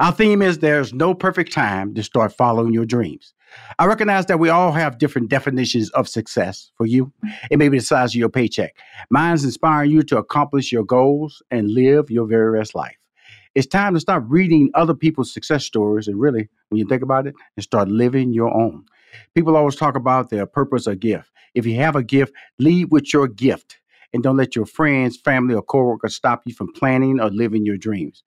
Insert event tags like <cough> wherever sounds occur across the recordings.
Our theme is there's no perfect time to start following your dreams. I recognize that we all have different definitions of success. For you, it may be the size of your paycheck. Mine's inspiring you to accomplish your goals and live your very best life. It's time to stop reading other people's success stories and really, when you think about it, and start living your own. People always talk about their purpose or gift. If you have a gift, lead with your gift and don't let your friends, family, or coworkers stop you from planning or living your dreams.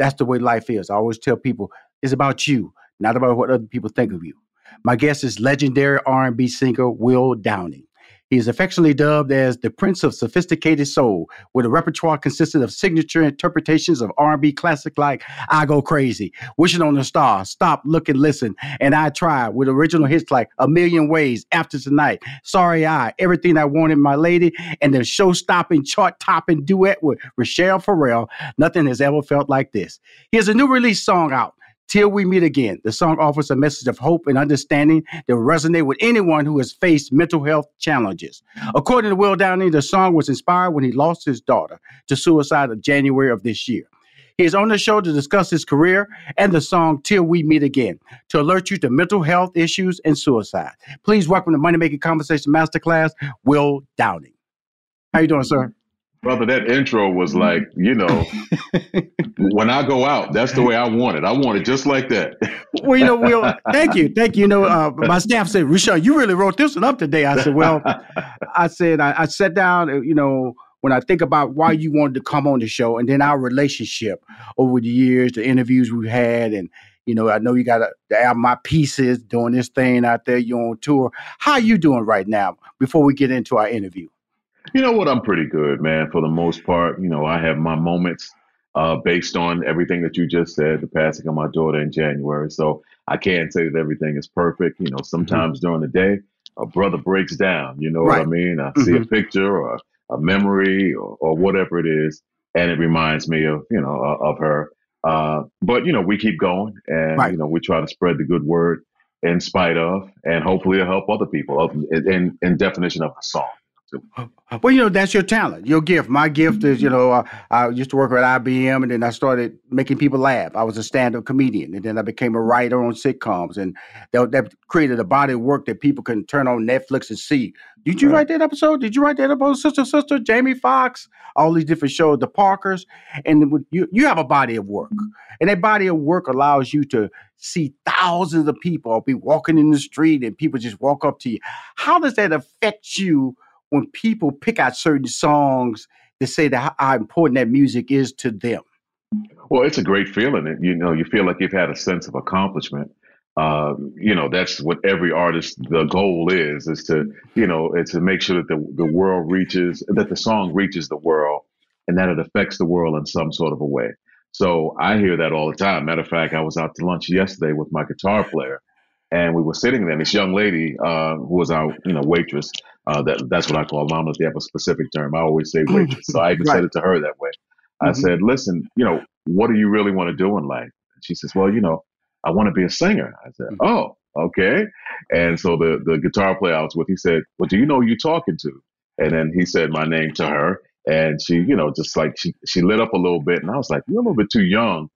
That's the way life is. I always tell people it's about you, not about what other people think of you. My guest is legendary R&B singer Will Downing. He is affectionately dubbed as the Prince of Sophisticated Soul, with a repertoire consisting of signature interpretations of R&B classic like "I Go Crazy," "Wishing on a Star," "Stop, Look and Listen," and "I Try," with original hits like "A Million Ways," "After Tonight," "Sorry I," "Everything I Wanted, My Lady," and the show-stopping, chart-topping duet with Rachelle Ferrell. Nothing has ever felt like this. He has a new release song out Till we meet again, the song offers a message of hope and understanding that will resonate with anyone who has faced mental health challenges. According to Will Downing, the song was inspired when he lost his daughter to suicide in January of this year. He is on the show to discuss his career and the song Till We Meet Again to alert you to mental health issues and suicide. Please welcome to Money Making Conversation Masterclass, Will Downing. How you doing, sir? Brother, that intro was like, you know, <laughs> when I go out, that's the way I want it. I want it just like that. well, you know, Will, thank you. Thank you. You know, uh, my staff said, Rushion, you really wrote this one up today. I said, well, I said, I, I sat down, uh, you know, when I think about why you wanted to come on the show and then our relationship over the years, the interviews we've had, and, you know, I know you got the album My Pieces doing this thing out there, you're on tour. How are you doing right now before we get into our interview? You know what? I'm pretty good, man. For the most part, you know, I have my moments uh, based on everything that you just said, the passing of my daughter in January. So I can't say that everything is perfect. You know, mm-hmm. sometimes mm-hmm. during the day, a brother breaks down. You know right. what I mean? I mm-hmm. see a mm-hmm. picture or a memory or, or, whatever it is, and it reminds me of you know of her. Uh, but you know, we keep going, and right. you know, we try to spread the good word in spite of, and hopefully it'll help other people. In, in definition of the song. Well, you know, that's your talent, your gift. My gift is, you know, uh, I used to work at IBM and then I started making people laugh. I was a stand up comedian and then I became a writer on sitcoms and that, that, created a body of work that people can turn on Netflix and see. Did you right. write that episode? Did you write that episode? Sister, Sister, Jamie Foxx, all these different shows, The Parkers. And you, you have a body of work. And that body of work allows you to see thousands of people be walking in the street and people just walk up to you. How does that affect you? When people pick out certain songs to say that how important that music is to them? Well, it's a great feeling. You know, you feel like you've had a sense of accomplishment. Uh, you know, that's what every artist, the goal is, is to, you know, it's to make sure that the, the world reaches, that the song reaches the world and that it affects the world in some sort of a way. So I hear that all the time. Matter of fact, I was out to lunch yesterday with my guitar player and we were sitting there and this young lady, uh, who was our, you know, waitress, uh, that that's what I call them. They have a specific term. I always say waitress. So I even <laughs> right. said it to her that way. I mm-hmm. said, listen, you know, what do you really want to do in life? And she says, well, you know, I want to be a singer. I said, mm-hmm. oh, okay. And so the, the guitar player I was with, he said, well, do you know who you're talking to? And then he said my name to her. And she, you know, just like she, she lit up a little bit. And I was like, you're a little bit too young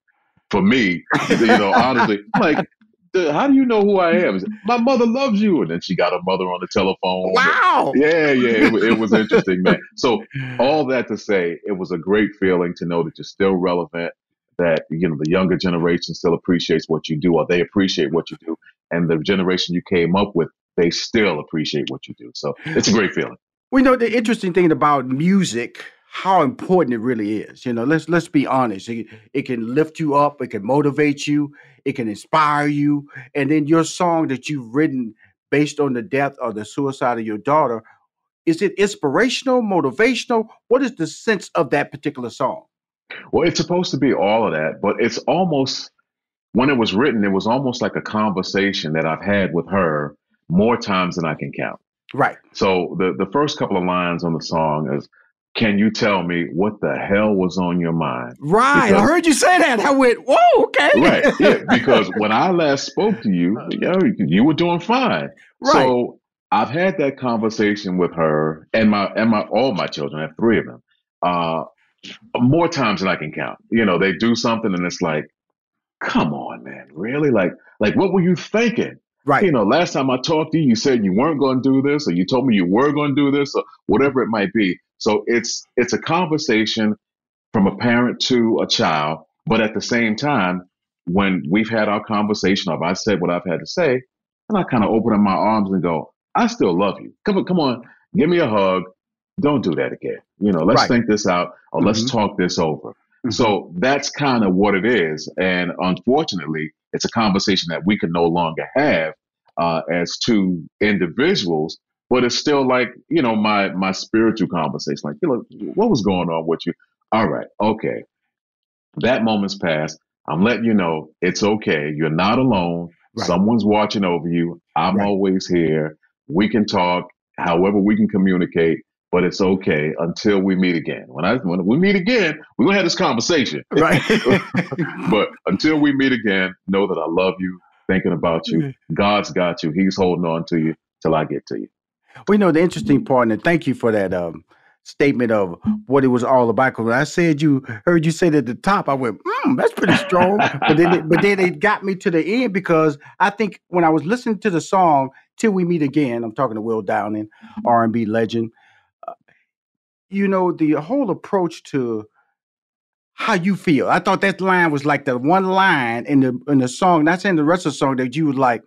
for me, <laughs> you know, honestly. like, how do you know who I am? My mother loves you. And then she got her mother on the telephone. Wow. yeah, yeah. It, it, was interesting, man. So all that to say, it was a great feeling to know that you're still relevant, that, you know, the younger generation still appreciates what you do or they appreciate what you do. And the generation you came up with, they still appreciate what you do. So it's a great feeling. We know the interesting thing about music how important it really is. You know, let's let's be honest. It, it can lift you up, it can motivate you, it can inspire you, and then your song that you've written based on the death or the suicide of your daughter, is it inspirational, motivational? What is the sense of that particular song? Well, it's supposed to be all of that, but it's almost when it was written, it was almost like a conversation that I've had with her more times than I can count. Right. So the the first couple of lines on the song is can you tell me what the hell was on your mind? Right. Because, I heard you say that. I went, whoa, okay. right. <laughs> Yeah. Because when I last spoke to you, you, know, you were doing fine. Right. So I've had that conversation with her and my and my all my children. I have three of them. Uh, more times than I can count. You know, they do something and it's like, come on, man, really? Like, like what were you thinking? Right. You know, last time I talked to you, you said you weren't going to do this, or you told me you were going to do this, or whatever it might be. So it's it's a conversation from a parent to a child, but at the same time, when we've had our conversation, or I said what I've had to say, and I kind of open up my arms and go, I still love you. Come on, come on, give me a hug. Don't do that again. You know, let's right. think this out or mm-hmm. let's talk this over. Mm-hmm. So that's kind of what it is. And unfortunately, it's a conversation that we can no longer have uh, as two individuals but it's still like you know my my spiritual conversation like you know what was going on with you? All right okay. That moment's passed. I'm letting you know it's okay. You're not alone. Right. someone's watching over you. I'm right. always here. We can talk however we can communicate but it's okay until we meet again. When i when we meet again we're gonna have this conversation. Right. <laughs> But until we meet again know that i love you thinking about you. Mm-hmm. god's got you. He's holding on to you till i get to you we know the interesting part, and thank you for that um, statement of what it was all about. Because when I said you heard you say it at the top, I went, mm, "That's pretty strong." but then, it, but then it got me to the end because I think when I was listening to the song "Till We Meet Again," I'm talking to Will Downing, R&B legend. Uh, you know the whole approach to how you feel. I thought that line was like the one line in the in the song. Not saying the rest of the song that you was like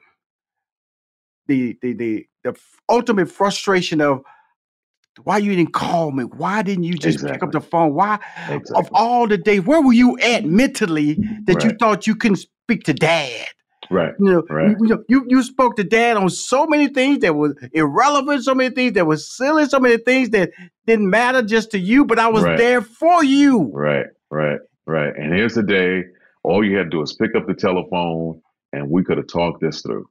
the the the the ultimate frustration of why you didn't call me? Why didn't you just exactly. pick up the phone? Why exactly. of all the days, where were you at mentally that right. you thought you couldn't speak to dad? Right. You know, right. You, you, you spoke to dad on so many things that were irrelevant, so many things that were silly, so many things that didn't matter just to you, but I was right. there for you. Right, right, right. And here's the day. All you had to do is pick up the telephone and we could have talked this through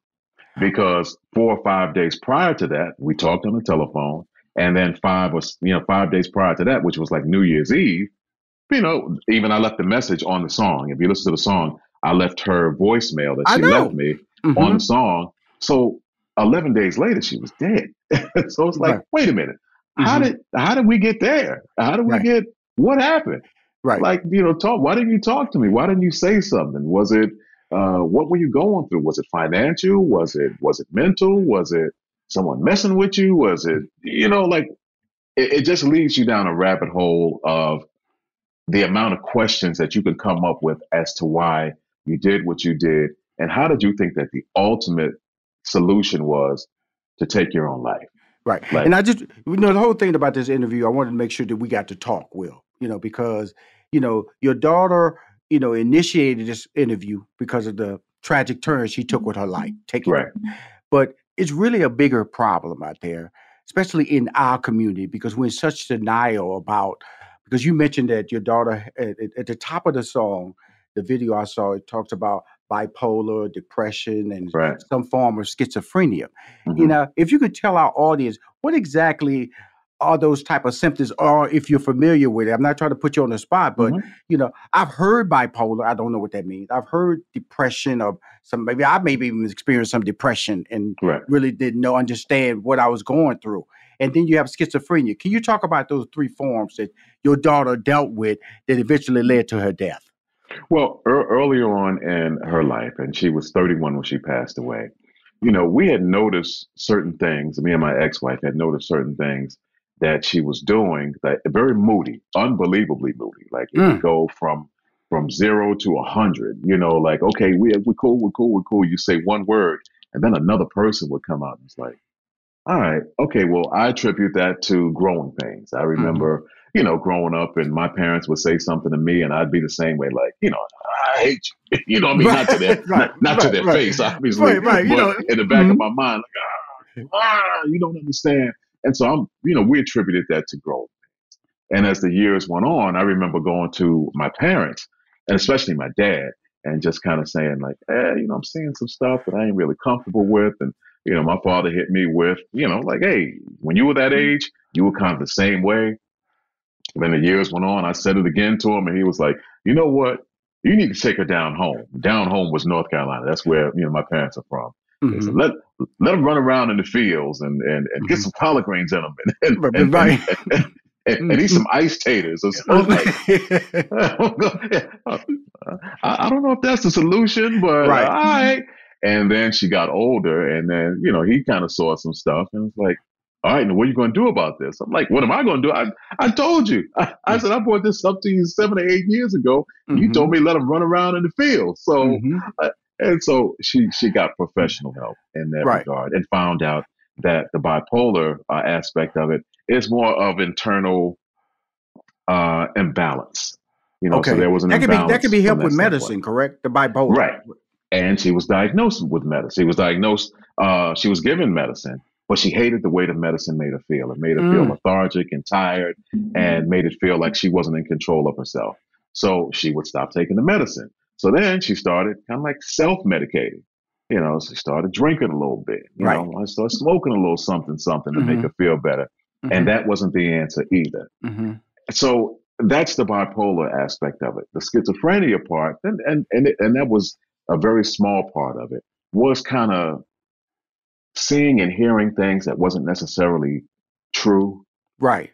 because four or five days prior to that, we talked on the telephone. And then five was, you know, five days prior to that, which was like New Year's Eve, you know, even I left the message on the song. If you listen to the song, I left her voicemail that she left me mm-hmm. on the song. So 11 days later, she was dead. <laughs> so it's like, right. wait a minute. Mm-hmm. How did how did we get there? How did we right. get what happened? Right. Like, you know, talk why didn't you talk to me? Why didn't you say something? Was it uh, what were you going through? Was it financial? Was it was it mental? Was it someone messing with you? Was it you know like it, it just leads you down a rabbit hole of the amount of questions that you can come up with as to why you did what you did, and how did you think that the ultimate solution was to take your own life? Right. Like- and I just, you know, the whole thing about this interview, I wanted to make sure that we got to talk, Will, you know, because, you know, your daughter, you know, initiated this interview because of the tragic turn she took with her life, taking Right. But it's really a bigger problem out there, especially in our community, because we're in such denial about, because you mentioned that your daughter, at, at- the top of the song, the video I saw, it talks about bipolar, depression, and Right. some form of schizophrenia Mhm. you know if you could tell our audience what exactly are those type of symptoms or if you're familiar with it i'm not trying to put you on the spot but Mhm. you know i've heard bipolar i don't know what that means i've heard depression or some maybe i maybe even experienced some depression and Right. really didn't know understand what i was going through and then you have schizophrenia can you talk about those three forms that your daughter dealt with that eventually led to her death Well, earlier on in her life, and she was 31 when she passed away, you know, we had noticed certain things. Me and my ex wife had noticed certain things that she was doing that very moody, unbelievably moody. Like it Mm. would go from from zero to a hundred, you know, like, okay, we we're cool, we're cool, we're cool. You say one word, and then another person would come out and it's like, all right, okay, well, I attribute that to growing pains. I remember, you know, growing up and my parents would say something to me and I'd be the same way, like, you know, I hate you. <laughs> You know what I mean? Not to their Right, <laughs> not, not to their right. face, obviously. Right, right, you but know, in the back mhm. of my mind, like, ah, ah, you don't understand. And so I'm, you know, we attributed that to growth. And as the years went on, I remember going to my parents, and especially my dad, and just kind of saying, like, eh, you know, I'm seeing some stuff that I ain't really comfortable with. And, you know, my father hit me with, you know, like, hey, when you were that age, you were kind of the same way. And then the years went on, I said it again to him, and he was like, you know what? You need to take her down home. Down home was North Carolina. That's where, you know, my parents are from. Mhm. let let them run around in the fields and and, and get Mhm. some collard greens in them <laughs> and and, and, right. and, and, and eat some ice taters. or something. <laughs> like, <laughs> I, I don't know if that's the solution, but Right. all right. And then she got older, and then you know he kind of saw some stuff, and was like, "All right, now what are you going to do about this?" I'm like, "What am I going to do? I I told you. I, I said I brought this up to you seven or eight years ago. You Mhm. told me let them run around in the field. So Mhm. And so she she got professional help in that Right. regard and found out that the bipolar uh, aspect of it is more of internal uh, imbalance. You know, okay, so there was an that could be imbalance. that could be helped with medicine, correct? The bipolar, Right. And she was diagnosed with medicine. She was diagnosed. Uh, she was given medicine, but she hated the way the medicine made her feel. It made her feel Mm. lethargic and tired, and made it feel like she wasn't in control of herself. So she would stop taking the medicine. So then she started kind of like self-medicating. You know, she started drinking a little bit. You Right. know, I started smoking a little something, something to make Mhm. her feel better. And that wasn't the answer either hmm so that's the bipolar aspect of it. The schizophrenia part, and and and, it, and that was a very small part of it, was kind of seeing and hearing things that wasn't necessarily true. right,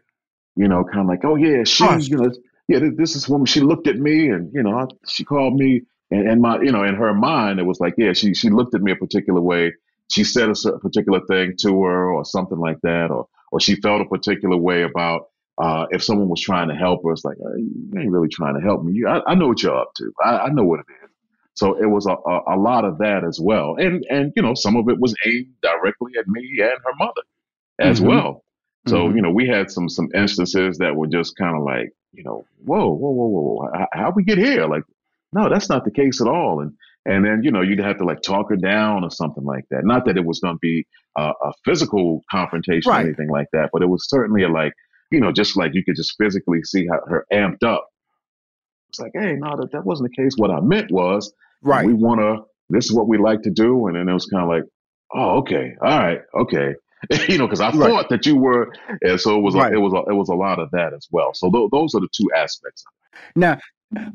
You know, kind of like, oh yeah, she's you know, yeah, this, is woman. She looked at me, and you know, she called me, and, and my, you know, in her mind, it was like, yeah, she she looked at me a particular way. She said a certain particular thing to her, or something like that, or or she felt a particular way about uh, if someone was trying to help her. It's like "Uh, you ain't really trying to help me. You, I, I know what you're up to. I, I know what it is. So it was a, a, a lot of that as well, and and you know, some of it was aimed directly at me and her mother as Mhm. well. So Mhm. you know, we had some some instances that were just kind of like, you know, whoa, whoa, whoa, whoa, how, how we get here? Like, no, that's not the case at all. And and then you know, you'd have to like talk her down or something like that. Not that it was going to be a, a physical confrontation Right. or anything like that, but it was certainly a like, you know, just like you could just physically see how her amped up. It's like, hey, no, that, that wasn't the case. What I meant was, right. we want to. This is what we like to do, and then it was kind of like, oh, okay, all right, okay, <laughs> you know, because I Right. thought that you were, and so it was, Right. a, it was, a, it was a lot of that as well. So th- those are the two aspects. Now,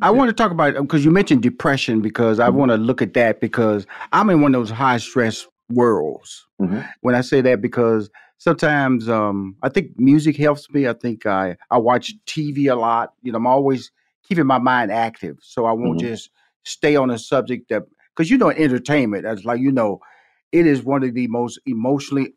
I want to talk about because you mentioned depression because I Mhm. want to look at that because I'm in one of those high stress worlds. Mhm. When I say that, because sometimes um, I think music helps me. I think I I watch TV a lot. You know, I'm always keeping my mind active, so I won't Mhm. just stay on a subject that because you know entertainment. That's like you know, it is one of the most emotionally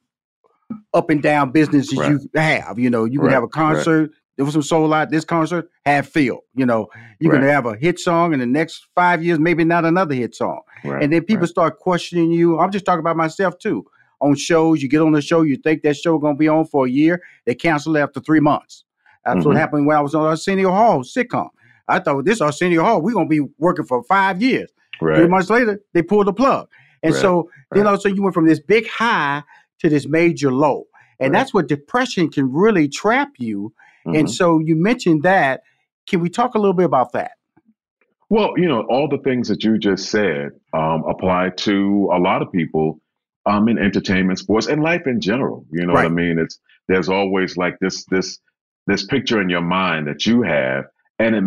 up and down businesses Right. you have. You know, you can Right, have a right. concert. There was some soul out. This concert have filled. You know, you can Right. have a hit song in the next five years, maybe not another hit song. Right, And then people right. start questioning you. I'm just talking about myself too. on shows. You get on the show, you think that show going to be on for a year, they cancel it after three months. That's mm-hmm. what happened when I was on Arsenio Hall sitcom. I thought this Arsenio Hall, we're going to be working for five years. Right. Three months later, they pulled the plug. And right. so, right. you know, so you went from this big high to this major low. And that's what depression can really trap you. Mm-hmm. And so you mentioned that. Can we talk a little bit about that? Well, you know, all the things that you just said um, apply to a lot of people um, in entertainment, sports, and life in general. You know right. what I mean? It's there's always like this this this picture in your mind that you have, and it.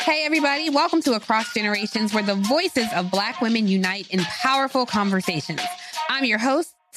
Hey, everybody, welcome to Across Generations, where the voices of Black women unite in powerful conversations. I'm your host,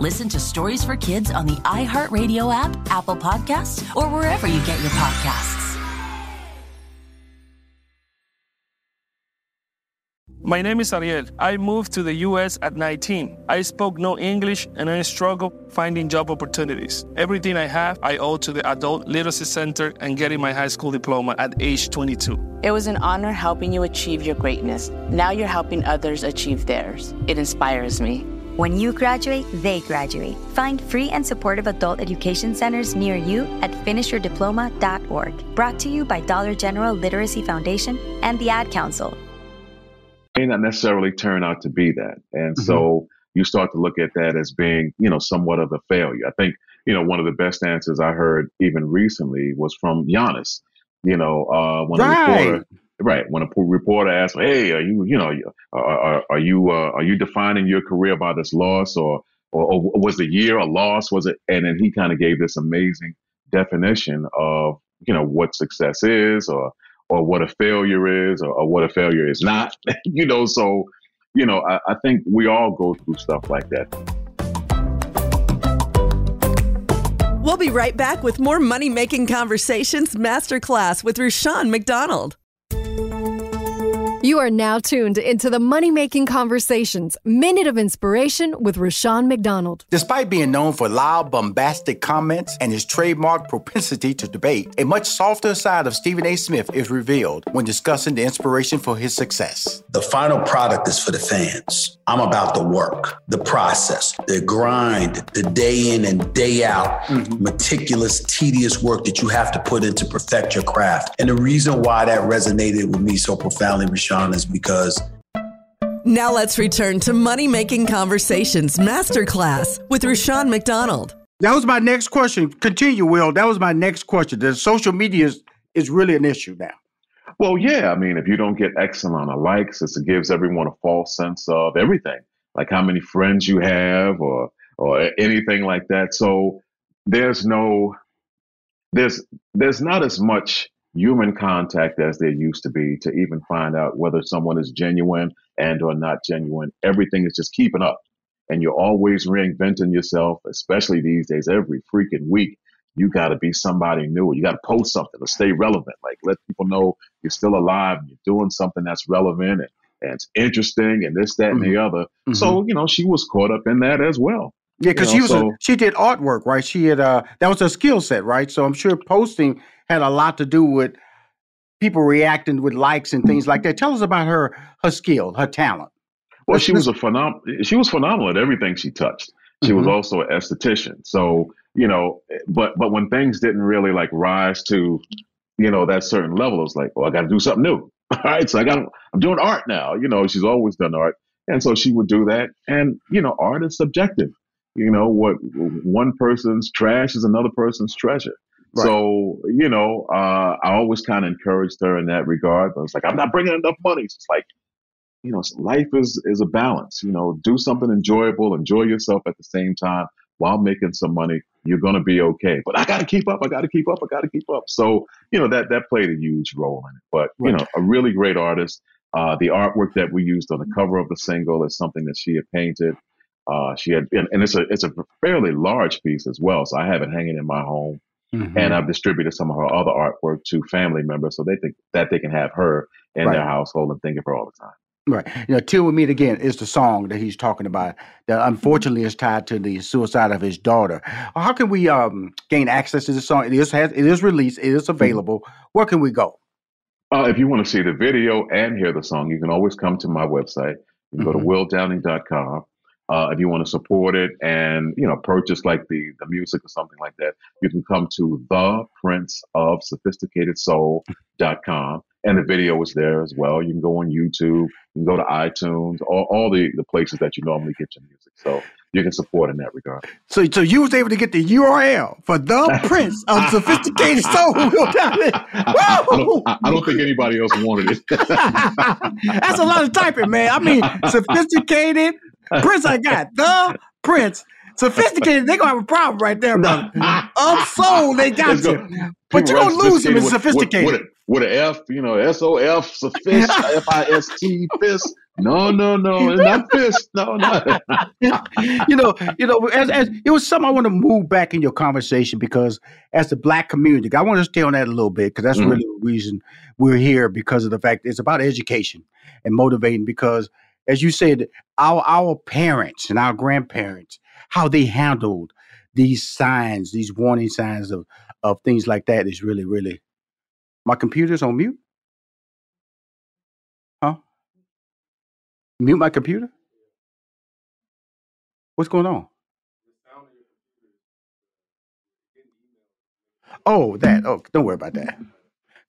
Listen to Stories for Kids on the iHeartRadio app, Apple Podcasts, or wherever you get your podcasts. My name is Ariel. I moved to the US at 19. I spoke no English and I struggled finding job opportunities. Everything I have, I owe to the Adult Literacy Center and getting my high school diploma at age 22. It was an honor helping you achieve your greatness. Now you're helping others achieve theirs. It inspires me. When you graduate, they graduate. Find free and supportive adult education centers near you at finishyourdiploma.org. Brought to you by Dollar General Literacy Foundation and the Ad Council. May not necessarily turn out to be that. And mm-hmm. so you start to look at that as being, you know, somewhat of a failure. I think, you know, one of the best answers I heard even recently was from Giannis. You know, uh, when right. a reporter Right. When a reporter asks, "Hey, are you, you know, are, are you, uh, are you defining your career by this loss, or, or, or was the year a loss? Was it?" And then he kind of gave this amazing definition of, you know, what success is, or, or what a failure is, or, or what a failure is not. <laughs> you know, so, you know, I, I think we all go through stuff like that. We'll be right back with more money making conversations masterclass with Rushion McDonald. You are now tuned into the Money Making Conversations Minute of Inspiration with Rushion McDonald. Despite being known for loud, bombastic comments and his trademark propensity to debate, a much softer side of Stephen A. Smith is revealed when discussing the inspiration for his success. The final product is for the fans. I'm about the work, the process, the grind, the day in and day out, mm-hmm. meticulous, tedious work that you have to put in to perfect your craft. And the reason why that resonated with me so profoundly, Rushion, is because now let's return to Money Making Conversations Masterclass with Rushion McDonald. That was my next question. Continue, Will. That was my next question. The social media is, is really an issue now. Well, yeah. I mean, if you don't get X amount of likes, it gives everyone a false sense of everything, like how many friends you have or or anything like that. So there's no there's there's not as much human contact as there used to be to even find out whether someone is genuine and or not genuine. Everything is just keeping up. and you're always reinventing yourself, especially these days, every freaking week. You got to be somebody new. You got to post something to stay relevant. Like let people know you're still alive and you're doing something that's relevant and, and it's interesting and this, that, and the other. So you know, she was caught up in that as well. Yeah, because You she was so- a, she did artwork, right? She had uh that was her skill set, right? So I'm sure posting had a lot to do with people reacting with likes and things like that. Tell us about her her skill, her talent. Well, she was a phenom- She was phenomenal at everything she touched. She was Mhm. also an esthetician. So you know, but but when things didn't really like rise to, you know, that certain level, it was like, well, I got to do something new. <laughs> All right, so I got I'm doing art now. You know, she's always done art, and so she would do that. And you know, art is subjective. You know, what one person's trash is another person's treasure. Right. So you know, uh, I always kind of encouraged her in that regard. But was like I'm not bringing enough money. It's like you know, life is is a balance. You know, do something enjoyable, enjoy yourself at the same time while making some money. You're gonna be okay. But I got to keep up. I got to keep up. I got to keep up. So you know that that played a huge role in it. But you know, a really great artist. Uh, the artwork that we used on the cover of the single is something that she had painted. Uh, she had, and, and it's a it's a fairly large piece as well. So I have it hanging in my home Mhm. and I've distributed some of her other artwork to family members so they think that they can have her in Right. their household and think of her all the time. Right. You know, Till We Meet Again is the song that he's talking about that unfortunately is tied to the suicide of his daughter. How can we um, gain access to the song? It is has it is released, it is available. Where can we go? Uh, if you want to see the video and hear the song, you can always come to my website. You can go to willdowning.com. Uh, if you want to support it and you know purchase like the the music or something like that, you can come to the Prince of Sophisticated Soul.com. And the video is there as well. You can go on YouTube, you can go to iTunes, all, all the, the places that you normally get your music. So you can support in that regard. So, so you was able to get the URL for the <laughs> Prince of Sophisticated Soul. <laughs> I don't, I I don't think anybody else wanted it. <laughs> That's a lot of typing, man. I mean, sophisticated Prince. I got the Prince. Sophisticated, they gonna have a problem right there, brother. Of soul, they got you. But you People gonna lose him in with- sophisticated. With, with, an F, you know, S O F, sophist, <laughs> F I S T, fist. No, no, no, it's not fist. No, no. <laughs> you know, you know, as, as it was something I want to move back in your conversation because as the black community, I want to stay on that a little bit because that's Mhm. really the reason we're here because of the fact it's about education and motivating. Because as you said, our our parents and our grandparents, how they handled these signs, these warning signs of of things like that is really, really. My computer's on mute. Huh? Mute my computer. What's going on? Oh, that. Oh, don't worry about that.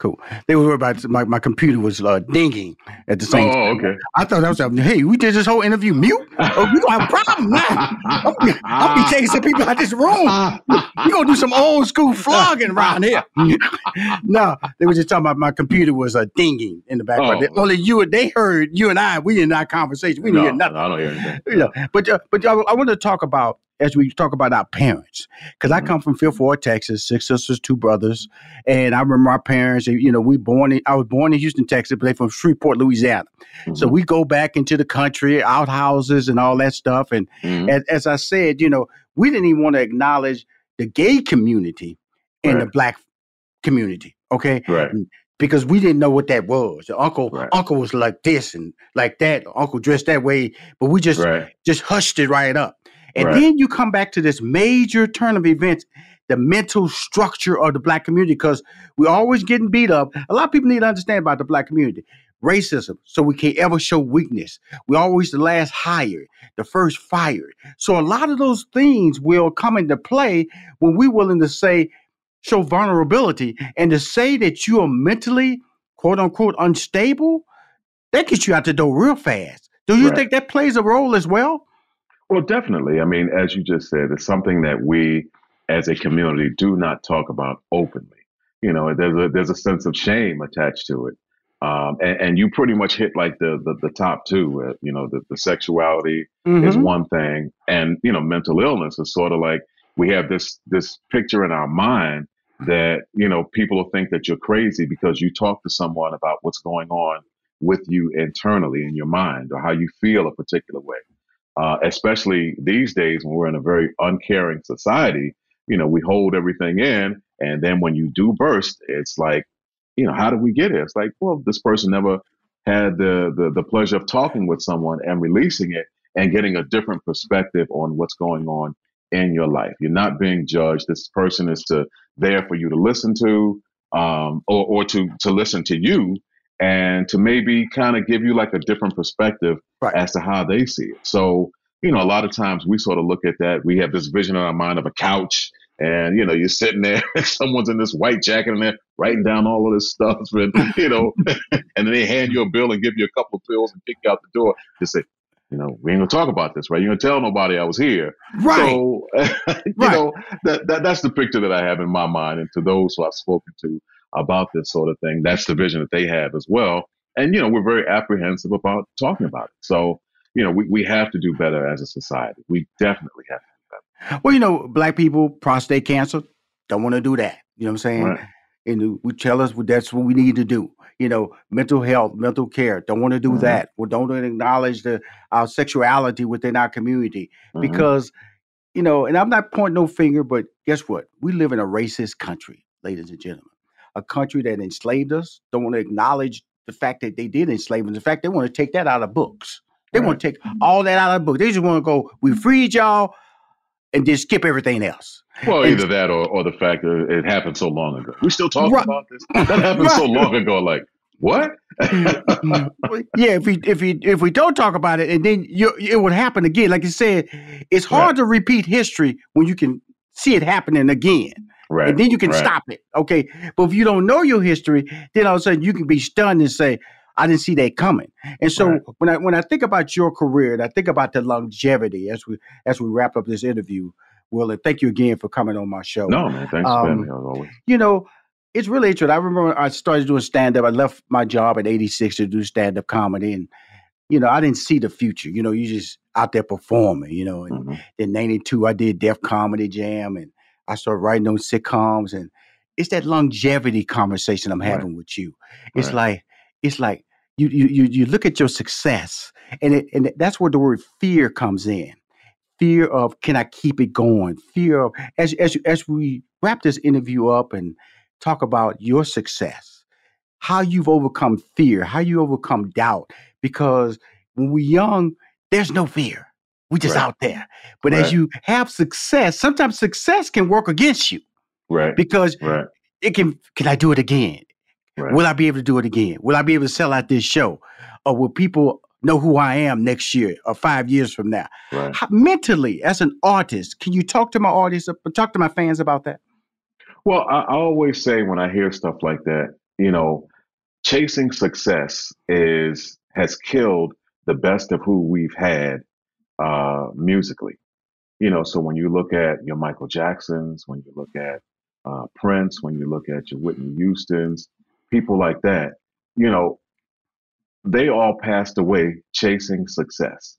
Cool. They were worried about my, my computer was uh, dinging at the same time. Oh, time. okay. I thought that was happening. Hey, we did this whole interview mute. Oh, we gonna have a problem now. I'm, be- I'm be taking some people out of this room. We gonna do some old school flogging around here. <laughs> no, they were just talking about my computer was uh, dinging in the background. Oh. Only you they heard you and I. We in our conversation. We didn't No, hear nothing I don't hear anything. you know, but uh, but I, I want to talk about as we talk about our parents because I mm-hmm. come from Fifth Ward, Texas, six sisters, two brothers, and I remember our parents. Eh, you know, we born in I was born in Houston, Texas, but they from Shreveport, Louisiana. So mm-hmm. we go back into the country, outhouses, and all that stuff. And mm-hmm. as, as I said, you know, we didn't even want to acknowledge the gay community and the black community. Okay, Right. Mm, because we didn't know what that was. Uncle Uncle was like this and like that. Uncle dressed that way, but we just Right. just hushed it right up. And Right. then you come back to this major turn of events, the mental structure of the black community, because we're always getting beat up. A lot of people need to understand about the black community. Racism, so we can't ever show weakness. We're always the last hired, the first fired. So a lot of those things will come into play when we're willing to say, show vulnerability and to say that you are mentally, quote unquote, unstable, that gets you out the door real fast. Do you Right. think that plays a role as well? Well, definitely. I mean, as you just said, it's something that we as a community do not talk about openly. You know, there's a there's a sense of shame attached to it. Um, and, and you pretty much hit like the the, the top two. Uh, you know, the, the sexuality is Mhm. one thing, and you know, mental illness is sort of like we have this this picture in our mind that you know people will think that you're crazy because you talk to someone about what's going on with you internally in your mind or how you feel a particular way. Uh, especially these days when we're in a very uncaring society. You know, we hold everything in, and then when you do burst, it's like, you know, how did we get here? It's like, well, this person never had the, the the pleasure of talking with someone and releasing it and getting a different perspective on what's going on in your life. You're not being judged. This person is to there for you to listen to, um, or, or to to listen to you, and to maybe kind of give you like a different perspective right. as to how they see it. So, you know, a lot of times we sort of look at that. We have this vision in our mind of a couch, and you know, you're sitting there, and <laughs> someone's in this white jacket and they're writing down all of this stuff, <laughs> and you know, <laughs> and then they hand you a bill and give you a couple of pills and kick you out the door. You say, you know, we ain't gonna talk about this, right? You're gonna tell nobody I was here. Right. So, you Right. know, that, that that's the picture that I have in my mind. And to those who I've spoken to about this sort of thing, that's the vision that they have as well. And, you know, we're very apprehensive about talking about it. So, you know, we, we have to do better as a society. We definitely have to. Do better. Well, you know, black people, prostate cancer, don't want to do that. You know what I'm saying? Right. And we tell us that's what we need to do. You know, mental health, mental care, don't want to do Mhm. that. We don't acknowledge the our sexuality within our community Mhm. because, you know, and I'm not pointing no finger, but guess what? We live in a racist country, ladies and gentlemen. A country that enslaved us, don't want to acknowledge the fact that they did enslave us. In fact, they want to take that out of books. They want to take mm-hmm. all that out of the book. They just want to go, we freed y'all and just skip everything else. Well, And- either that or, or the fact that it happened so long ago. We still talking Right. about this? That <laughs> happened so long ago. Like, what? Mm-hmm. yeah, if we if we if we don't talk about it, and then you, it would happen again. Like you said, it's hard to repeat history when you can see it happening again, Right, and then you can right. stop it. Okay, but if you don't know your history, then all of a sudden you can be stunned and say, "I didn't see that coming." And so when I when I think about your career, and I think about the longevity as we as we wrap up this interview, Will, and thank you again for coming on my show. No, man. Thanks for having Um, me as always. you know, it's really interesting. I remember I started doing stand up. I left my job at 86 to do stand up comedy. And, you know, I didn't see the future. You know, you just out there performing, you know. And then 92, I did Def Comedy Jam and I started writing those sitcoms. And it's that longevity conversation I'm having with you. It's Right. like, it's like, you, you you you look at your success, and it, and that's where the word fear comes in fear of can I keep it going? Fear of as as as we wrap this interview up and talk about your success, how you've overcome fear, how you overcome doubt. Because when we're young, there's no fear. We just Right. out there. But as you have success, sometimes success can work against you Right. because Right. it can. Can I do it again? Right. Will I be able to do it again? Will I be able to sell out this show? Or will people know who I am next year or five years from now? Right. How, mentally, as an artist, can you talk to my audience, uh, talk to my fans about that? Well, I, I always say when I hear stuff like that, you know, chasing success is has killed the best of who we've had uh, musically. You know, so when you look at your Michael Jacksons, when you look at uh, Prince, when you look at your Whitney Houston's, people like that, you know, they all passed away chasing success.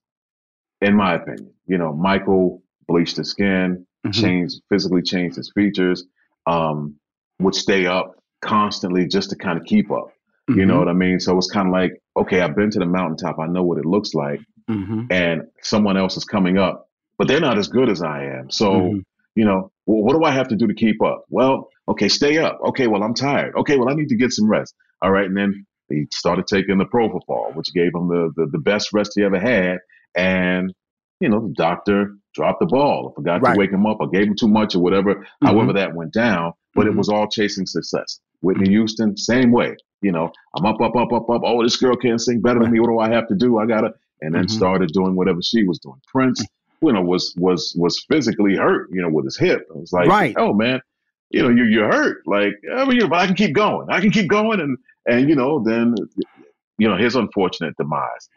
In my opinion, you know, Michael bleached his skin, Mhm. changed physically changed his features, um, would stay up constantly just to kind of keep up. You know Mhm. what I mean? So it's kind of like, okay, I've been to the mountaintop. I know what it looks like. Mm-hmm. And someone else is coming up, but they're not as good as I am. So, Mhm. you know, well, what do I have to do to keep up? Well, okay, stay up. Okay, well, I'm tired. Okay, well, I need to get some rest. All right. And then he started taking the propofol, which gave him the, the, the best rest he ever had. And, you know, the doctor dropped the ball, or forgot Right. to wake him up, or gave him too much, or whatever, however Mhm. that went down. But it Mhm. was all chasing success. Whitney Houston, same way. You know, I'm up, up, up, up, up. Oh, this girl can't sing better than me. What do I have to do? I gotta, and then Mhm. started doing whatever she was doing. Prince, you know, was was was physically hurt. You know, with his hip. It was like, Right. oh man, you know, you you're hurt. Like, I mean, you know, but I can keep going. I can keep going, and and you know, then you know, his unfortunate demise.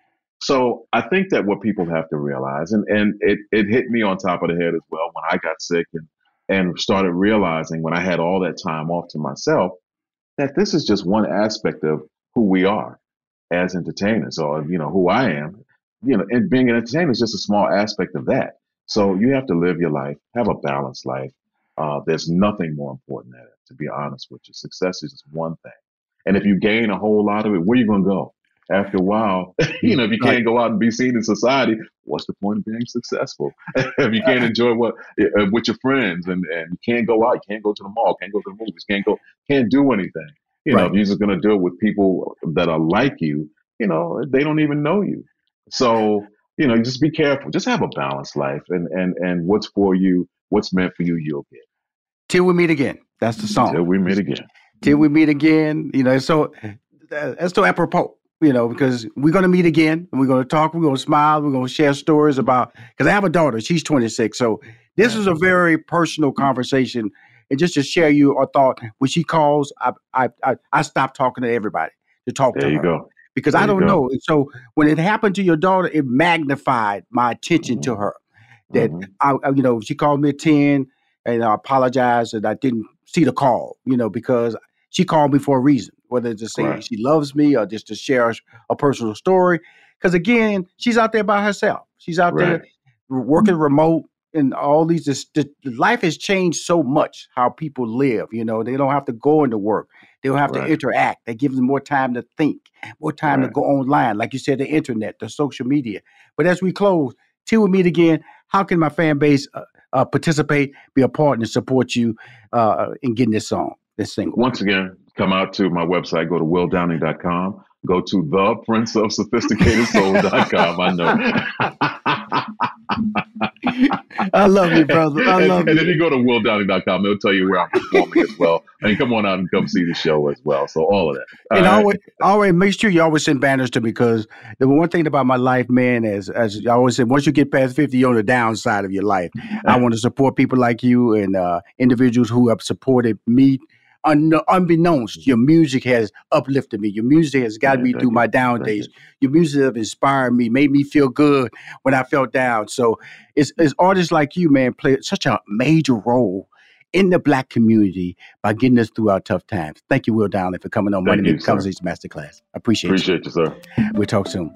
So I think that what people have to realize, and and it it hit me on top of the head as well when I got sick and and started realizing when I had all that time off to myself that this is just one aspect of who we are as entertainers or you know who I am you know and being an entertainer is just a small aspect of that. So you have to live your life have a balanced life. Uh, there's nothing more important than it to be honest with you. Success is just one thing. And if you gain a whole lot of it where are you going to go? After a while, <laughs> you know, if you can't go out and be seen in society, what's the point of being successful? <laughs> if you can't enjoy what uh, with your friends and, and you can't go out, you can't go to the mall, can't go to the movies, can't go, can't do anything. You know, if you're just going to do it with people that are like you, you know, they don't even know you. So, you know, just be careful. Just have a balanced life and, and, and what's for you, what's meant for you, you'll get. Till we meet again. That's the song. Till we meet again. Till we meet again. You know, so that's so apropos. You know, because we're going to meet again and we're going to talk. We're going to smile. We're going to share stories about. Because I have a daughter. She's 26. So this is a mm-hmm. very personal conversation. And just to share you a thought, when she calls, I I I, I stop talking to everybody to talk to her. There you go. Because There I don't know. So when it happened to your daughter, it magnified my attention Mm-hmm. to her. That I, I- you know, she called me at ten, and I apologized that I didn't see the call. You know, because she called me for a reason, whether it's to say Right. she loves me or just to share a, personal story. Because again, she's out there by herself. She's out Right. there working remote. And all these, this, the, life has changed so much how people live. You know, they don't have to go into work. They don't have Right. to interact. They give them more time to think, more time to go online, like you said, the internet, the social media. But as we close, till we meet again, how can my fan base uh, uh, participate, be a part, and support you uh, in getting this song, this single? Once again, come out to my website, go to willdowning.com, go to the prince of sophisticated soul.com. I know. I love you, brother. I love and you. then you go to willdowning.com, it'll tell you where I'm performing as well. And come on out and come see the show as well. So all of that. All and right? always, always make sure you always send banners to me because the one thing about my life, man, is as I always said, once you get past fifty, you're on the downside of your life. I <laughs> want to support people like you and uh, individuals who have supported me. Un- unbeknownst, mm-hmm. your music has uplifted me. Your music has got me through my down days. Your music have inspired me, made me feel good when I felt down. So it's, it's artists like you, man, play such a major role in the black community by getting us through our tough times. Thank you, Will Downing, for coming on Thank Money you, sir. Conversations Masterclass. I appreciate, Appreciate you, sir. you. We'll talk soon.